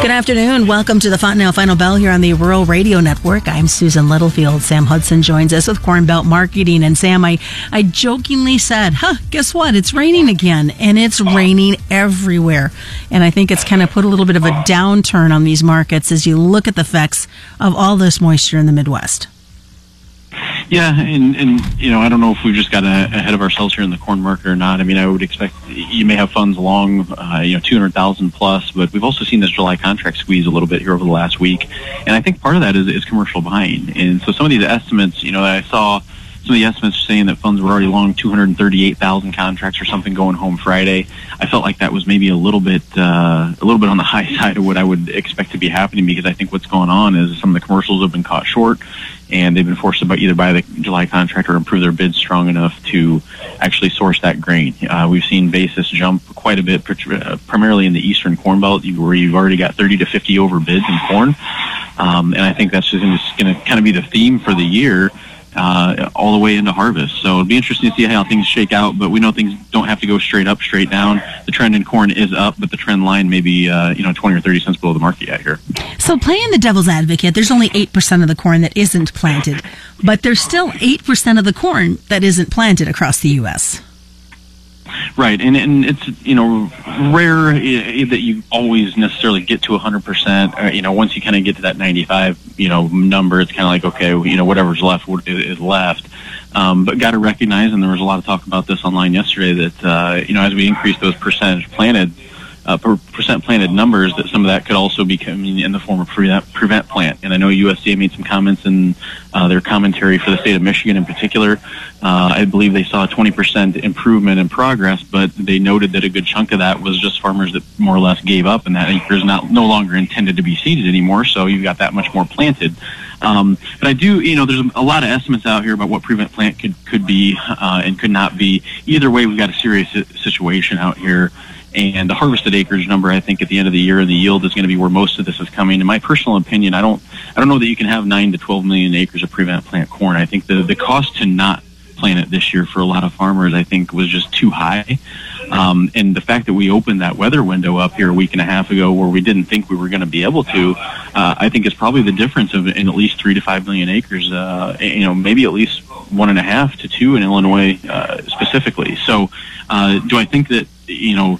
Good afternoon. Welcome to the Fontanelle Final Bell here on the Rural Radio Network. I'm Susan Littlefield. Sam Hudson joins us with Corn Belt Marketing. And Sam, I, I jokingly said, huh, guess what? It's raining again. And it's raining everywhere. And I think it's kind of put a little bit of a downturn on these markets as you look at the effects of all this moisture in the Midwest. Yeah, and, and you know, I don't know if we've just got ahead of ourselves here in the corn market or not. I mean, I would expect you may have funds along, uh, you know, 200,000 plus, but we've also seen this July contract squeeze a little bit here over the last week. And I think part of that is, is commercial buying. And so some of these estimates, you know, that I saw some of the estimates are saying that funds were already long 238,000 contracts or something going home Friday. I felt like that was maybe a little bit uh, a little bit on the high side of what I would expect to be happening because I think what's going on is some of the commercials have been caught short and they've been forced to buy, either buy the July contract or improve their bids strong enough to actually source that grain. Uh, we've seen basis jump quite a bit, uh, primarily in the eastern corn belt, where you've already got 30 to 50 over bids in corn. Um, and I think that's just going to kind of be the theme for the year uh, all the way into harvest. So it'll be interesting to see how things shake out. But we know things don't have to go straight up, straight down. The trend in corn is up, but the trend line may be uh, you know 20 or 30 cents below the market yet here. So playing the devil's advocate, there's only eight percent of the corn that isn't planted, but there's still eight percent of the corn that isn't planted across the U.S. Right, and and it's you know rare that you always necessarily get to 100. percent uh, You know, once you kind of get to that 95, you know, number, it's kind of like okay, you know, whatever's left is left. Um, but got to recognize, and there was a lot of talk about this online yesterday, that uh, you know as we increase those percentage planted, uh, per percent planted numbers, that some of that could also be coming in the form of prevent, prevent plant. And I know USDA made some comments in uh, their commentary for the state of Michigan in particular. Uh, I believe they saw a 20% improvement in progress, but they noted that a good chunk of that was just farmers that more or less gave up, and that acre is not no longer intended to be seeded anymore. So you've got that much more planted. Um, but I do, you know, there's a lot of estimates out here about what prevent plant could could be uh, and could not be. Either way, we've got a serious situation out here. And the harvested acreage number, I think, at the end of the year, and the yield is going to be where most of this is coming. In my personal opinion, I don't, I don't know that you can have nine to 12 million acres of prevent plant corn. I think the the cost to not plant it this year for a lot of farmers, I think, was just too high. Um, and the fact that we opened that weather window up here a week and a half ago, where we didn't think we were going to be able to, uh, I think is probably the difference of in at least three to five million acres. Uh, you know, maybe at least one and a half to two in Illinois uh, specifically. So, uh, do I think that you know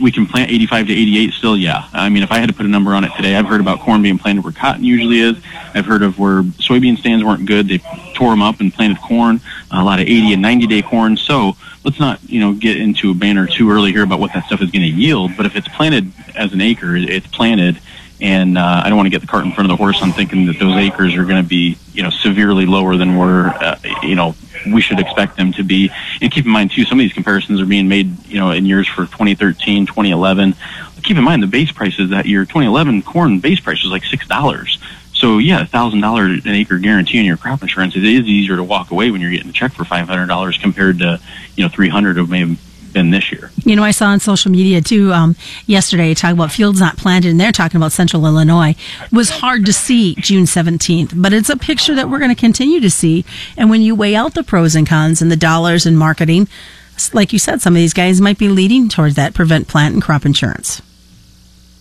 we can plant 85 to 88 still? Yeah. I mean, if I had to put a number on it today, I've heard about corn being planted where cotton usually is. I've heard of where soybean stands weren't good. They tore them up and planted corn, a lot of 80 and 90 day corn. So let's not, you know, get into a banner too early here about what that stuff is going to yield. But if it's planted as an acre, it's planted. And uh, I don't want to get the cart in front of the horse on thinking that those acres are going to be, you know, severely lower than where, uh, you know, we should expect them to be. And keep in mind too, some of these comparisons are being made, you know, in years for 2013, 2011. Keep in mind the base prices that year, 2011 corn base price was like six dollars. So yeah, thousand dollar an acre guarantee on your crop insurance. It is easier to walk away when you're getting a check for five hundred dollars compared to you know three hundred of maybe been this year. You know, I saw on social media too um, yesterday talking about fields not planted, and they're talking about central Illinois. It was hard to see June 17th, but it's a picture that we're going to continue to see. And when you weigh out the pros and cons and the dollars and marketing, like you said, some of these guys might be leading towards that prevent plant and crop insurance.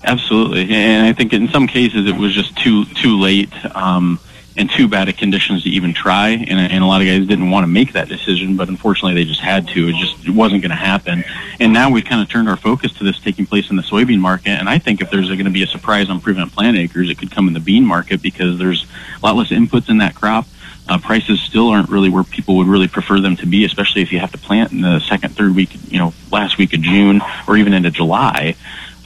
Absolutely, and I think in some cases it was just too too late. Um, and too bad of conditions to even try. And, and a lot of guys didn't want to make that decision, but unfortunately they just had to. It just it wasn't going to happen. And now we've kind of turned our focus to this taking place in the soybean market. And I think if there's going to be a surprise on prevent plant acres, it could come in the bean market because there's a lot less inputs in that crop. Uh, prices still aren't really where people would really prefer them to be, especially if you have to plant in the second, third week, you know, last week of June or even into July.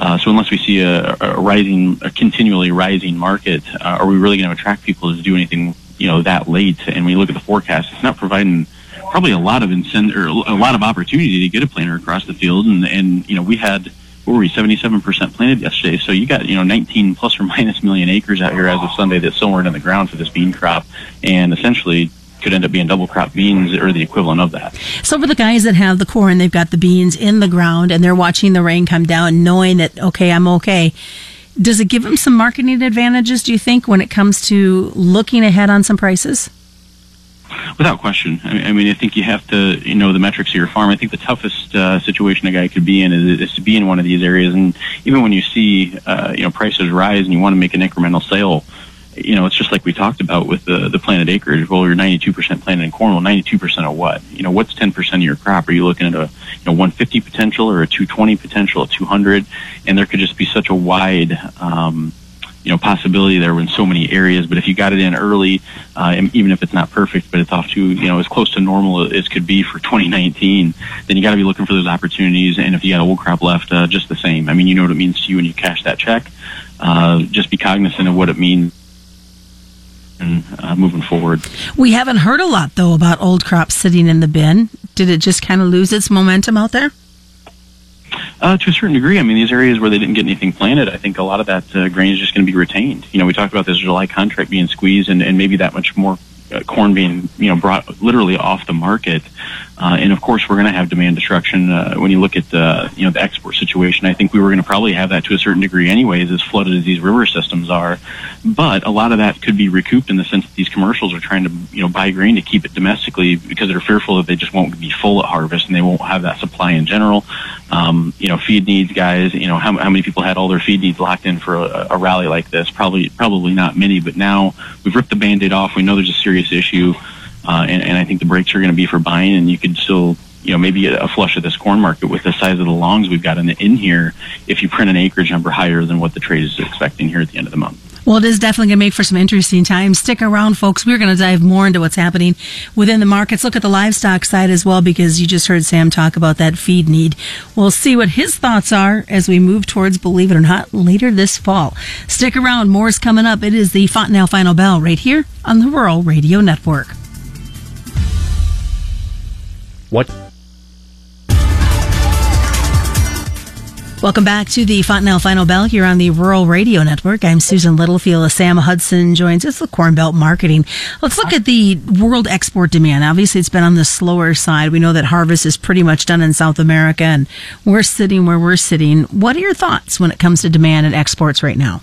Uh, so unless we see a, a rising, a continually rising market, uh, are we really going to attract people to do anything, you know, that late? And when you look at the forecast, it's not providing probably a lot of incent or a lot of opportunity to get a planter across the field. And, and you know, we had what were we 77% planted yesterday. So you got, you know, 19 plus or minus million acres out here as of Sunday that still weren't in the ground for this bean crop. And essentially could end up being double crop beans or the equivalent of that. So for the guys that have the corn, they've got the beans in the ground and they're watching the rain come down, knowing that okay, I'm okay. Does it give them some marketing advantages? Do you think when it comes to looking ahead on some prices? Without question. I mean, I mean, I think you have to, you know, the metrics of your farm. I think the toughest uh, situation a guy could be in is, is to be in one of these areas. And even when you see, uh, you know, prices rise and you want to make an incremental sale, you know, it's just like we talked about with the, the planted acreage. Well, you're 92% planted in corn. Well, 92% of what? You know, what's 10% of your crop? Are you looking at a, you know, 150 potential or a 220 potential, a 200? And there could just be such a wide, um, you know, possibility there in so many areas. But if you got it in early, uh, even if it's not perfect, but it's off to, you know, as close to normal as could be for 2019, then you got to be looking for those opportunities. And if you got old crop left, uh, just the same. I mean, you know what it means to you when you cash that check. Uh, just be cognizant of what it means uh, moving forward. We haven't heard a lot though about old crops sitting in the bin. Did it just kind of lose its momentum out there? Uh, to a certain degree, I mean, these areas where they didn't get anything planted, I think a lot of that uh, grain is just going to be retained. You know, we talked about this July contract being squeezed, and, and maybe that much more uh, corn being, you know, brought literally off the market. Uh, and of course, we're going to have demand destruction. Uh, when you look at the, you know, the export situation, I think we were going to probably have that to a certain degree anyways, as flooded as these river systems are. But a lot of that could be recouped in the sense that these commercials are trying to, you know, buy grain to keep it domestically because they're fearful that they just won't be full at harvest and they won't have that supply in general. Um, you know, feed needs guys, you know, how, how many people had all their feed needs locked in for a, a rally like this? Probably, probably not many, but now we've ripped the band-aid off. We know there's a serious issue. Uh, and, and I think the breaks are going to be for buying, and you could still, you know, maybe a, flush of this corn market with the size of the longs we've got in, the, in here if you print an acreage number higher than what the trade is expecting here at the end of the month. Well, it is definitely going to make for some interesting times. Stick around, folks. We're going to dive more into what's happening within the markets. Look at the livestock side as well, because you just heard Sam talk about that feed need. We'll see what his thoughts are as we move towards, believe it or not, later this fall. Stick around. More is coming up. It is the Fontanelle Final Bell right here on the Rural Radio Network. What? Welcome back to the Fontanelle Final Bell here on the Rural Radio Network. I'm Susan Littlefield. Sam Hudson joins us with Corn Belt Marketing. Let's look at the world export demand. Obviously, it's been on the slower side. We know that harvest is pretty much done in South America, and we're sitting where we're sitting. What are your thoughts when it comes to demand and exports right now?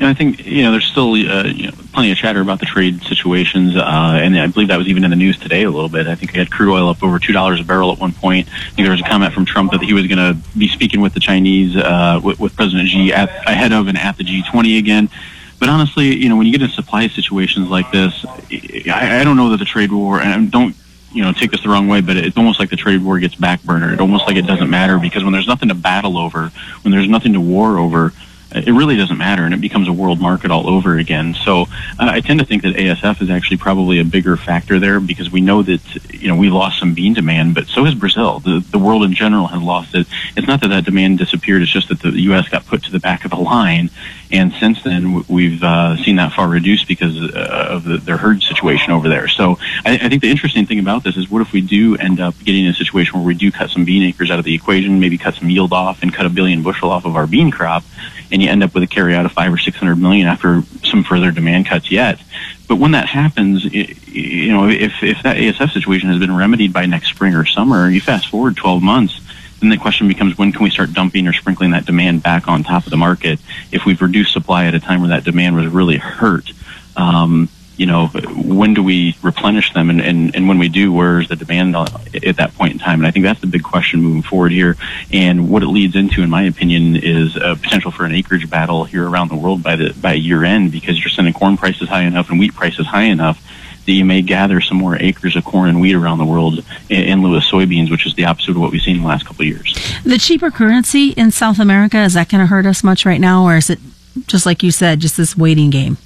And I think you know there's still uh, you know, plenty of chatter about the trade situations, uh, and I believe that was even in the news today a little bit. I think we had crude oil up over two dollars a barrel at one point. I think there was a comment from Trump that he was going to be speaking with the Chinese, uh, with, with President Xi at, ahead of and at the G20 again. But honestly, you know, when you get in supply situations like this, I, I don't know that the trade war, and don't you know, take this the wrong way, but it's almost like the trade war gets backburnered. Almost like it doesn't matter because when there's nothing to battle over, when there's nothing to war over, it really doesn't matter and it becomes a world market all over again. So uh, I tend to think that ASF is actually probably a bigger factor there because we know that, you know, we lost some bean demand, but so has Brazil. The, the world in general has lost it. It's not that that demand disappeared. It's just that the U.S. got put to the back of the line. And since then, we've uh, seen that far reduced because uh, of the, their herd situation over there. So I, I think the interesting thing about this is what if we do end up getting in a situation where we do cut some bean acres out of the equation, maybe cut some yield off and cut a billion bushel off of our bean crop and you end up with a carry out of five or six hundred million after some further demand cuts yet. But when that happens, you know, if if that ASF situation has been remedied by next spring or summer, you fast forward twelve months. Then the question becomes when can we start dumping or sprinkling that demand back on top of the market if we've reduced supply at a time where that demand was really hurt? Um, you know, when do we replenish them? And, and, and when we do, where's the demand at that point in time? And I think that's the big question moving forward here. And what it leads into, in my opinion, is a potential for an acreage battle here around the world by the, by year end because you're sending corn prices high enough and wheat prices high enough that you may gather some more acres of corn and wheat around the world in, in lieu of soybeans, which is the opposite of what we've seen in the last couple of years. The cheaper currency in South America, is that going to hurt us much right now? Or is it just like you said, just this waiting game?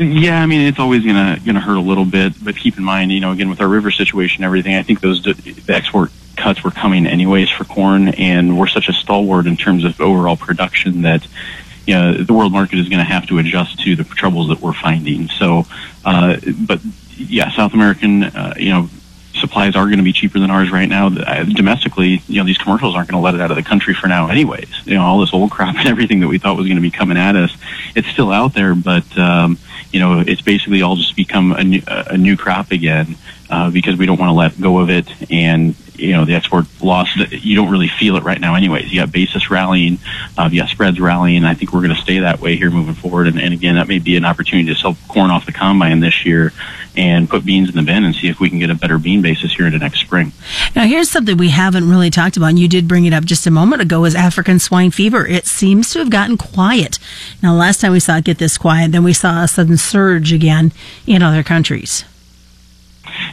Yeah, I mean it's always gonna gonna hurt a little bit, but keep in mind, you know, again with our river situation, and everything. I think those the export cuts were coming anyways for corn, and we're such a stalwart in terms of overall production that you know the world market is going to have to adjust to the troubles that we're finding. So, uh, but yeah, South American, uh, you know, supplies are going to be cheaper than ours right now. Uh, domestically, you know, these commercials aren't going to let it out of the country for now, anyways. You know, all this old crop and everything that we thought was going to be coming at us, it's still out there, but. Um, you know, it's basically all just become a new, a new crop again uh, because we don't want to let go of it. And you know, the export loss, you don't really feel it right now anyways. You got basis rallying, uh, you got spreads rallying. I think we're going to stay that way here moving forward. And, and again, that may be an opportunity to sell corn off the combine this year and put beans in the bin and see if we can get a better bean basis here into next spring. Now, here's something we haven't really talked about, and you did bring it up just a moment ago, is African swine fever. It seems to have gotten quiet. Now, last time we saw it get this quiet, then we saw a sudden surge again in other countries.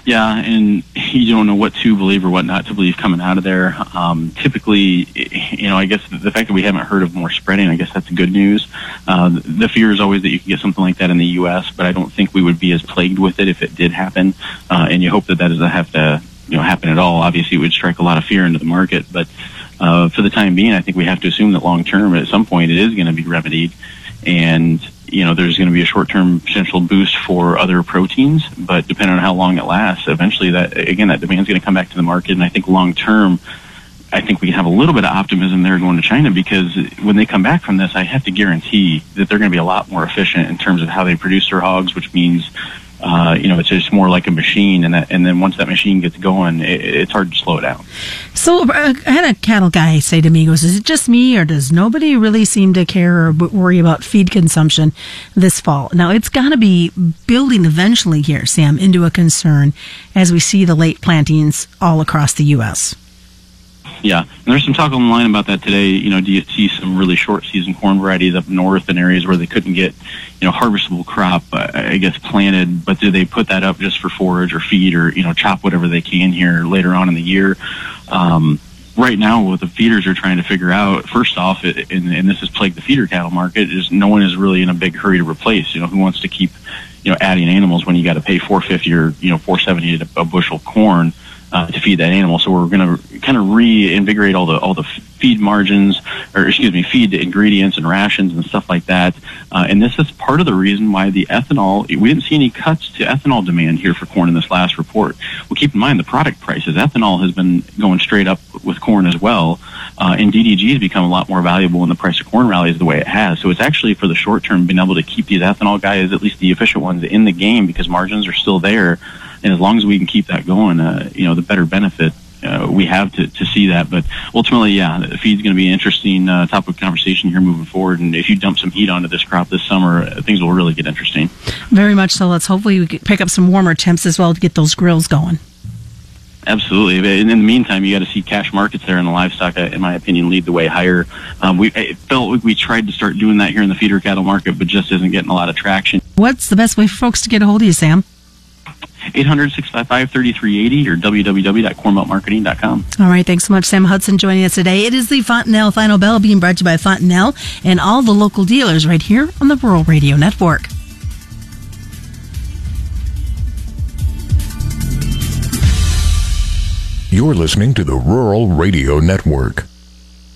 Yeah, and you don't know what to believe or what not to believe coming out of there. Um, typically, you know, I guess the fact that we haven't heard of more spreading, I guess that's good news. Uh, the fear is always that you can get something like that in the U.S., but I don't think we would be as plagued with it if it did happen. Uh, and you hope that that doesn't have to, you know, happen at all. Obviously, it would strike a lot of fear into the market, but uh, for the time being, I think we have to assume that long term, at some point, it is going to be remedied. And you know, there's going to be a short-term potential boost for other proteins, but depending on how long it lasts, eventually that, again, that demand is going to come back to the market. And I think long-term, I think we have a little bit of optimism there going to China because when they come back from this, I have to guarantee that they're going to be a lot more efficient in terms of how they produce their hogs, which means uh, you know, it's just more like a machine, and that, and then once that machine gets going, it, it's hard to slow down. So uh, I had a cattle guy say to me, "Goes, is it just me, or does nobody really seem to care or worry about feed consumption this fall?" Now it's got to be building eventually here, Sam, into a concern as we see the late plantings all across the U.S. Yeah, and there's some talk online about that today. You know, do you see some really short season corn varieties up north in areas where they couldn't get, you know, harvestable crop, uh, I guess, planted, but do they put that up just for forage or feed or, you know, chop whatever they can here later on in the year? Um, right now, what the feeders are trying to figure out, first off, it, and, and this has plagued the feeder cattle market, is no one is really in a big hurry to replace. You know, who wants to keep, you know, adding animals when you got to pay 450 or, you know, 470 a bushel corn? Uh, to feed that animal. So we're going to kind of reinvigorate all the all the feed margins, or excuse me, feed ingredients and rations and stuff like that. Uh, and this is part of the reason why the ethanol we didn't see any cuts to ethanol demand here for corn in this last report. Well, keep in mind the product prices. Ethanol has been going straight up with corn as well, uh, and DDG has become a lot more valuable when the price of corn rallies the way it has. So it's actually for the short term been able to keep these ethanol guys, at least the efficient ones, in the game because margins are still there and as long as we can keep that going, uh, you know, the better benefit uh, we have to, to see that. But ultimately, yeah, the feed's going to be an interesting uh, topic of conversation here moving forward. And if you dump some heat onto this crop this summer, uh, things will really get interesting. Very much so. Let's hopefully we pick up some warmer temps as well to get those grills going. Absolutely. And in the meantime, you got to see cash markets there, in the livestock, uh, in my opinion, lead the way higher. Um, we felt like we tried to start doing that here in the feeder cattle market, but just isn't getting a lot of traction. What's the best way for folks to get a hold of you, Sam? 800-655-3380 or www.cornbeltmarketing.com. All right. Thanks so much, Sam Hudson, joining us today. It is the Fontanelle Final Bell being brought to you by Fontanelle and all the local dealers right here on the Rural Radio Network. You're listening to the Rural Radio Network.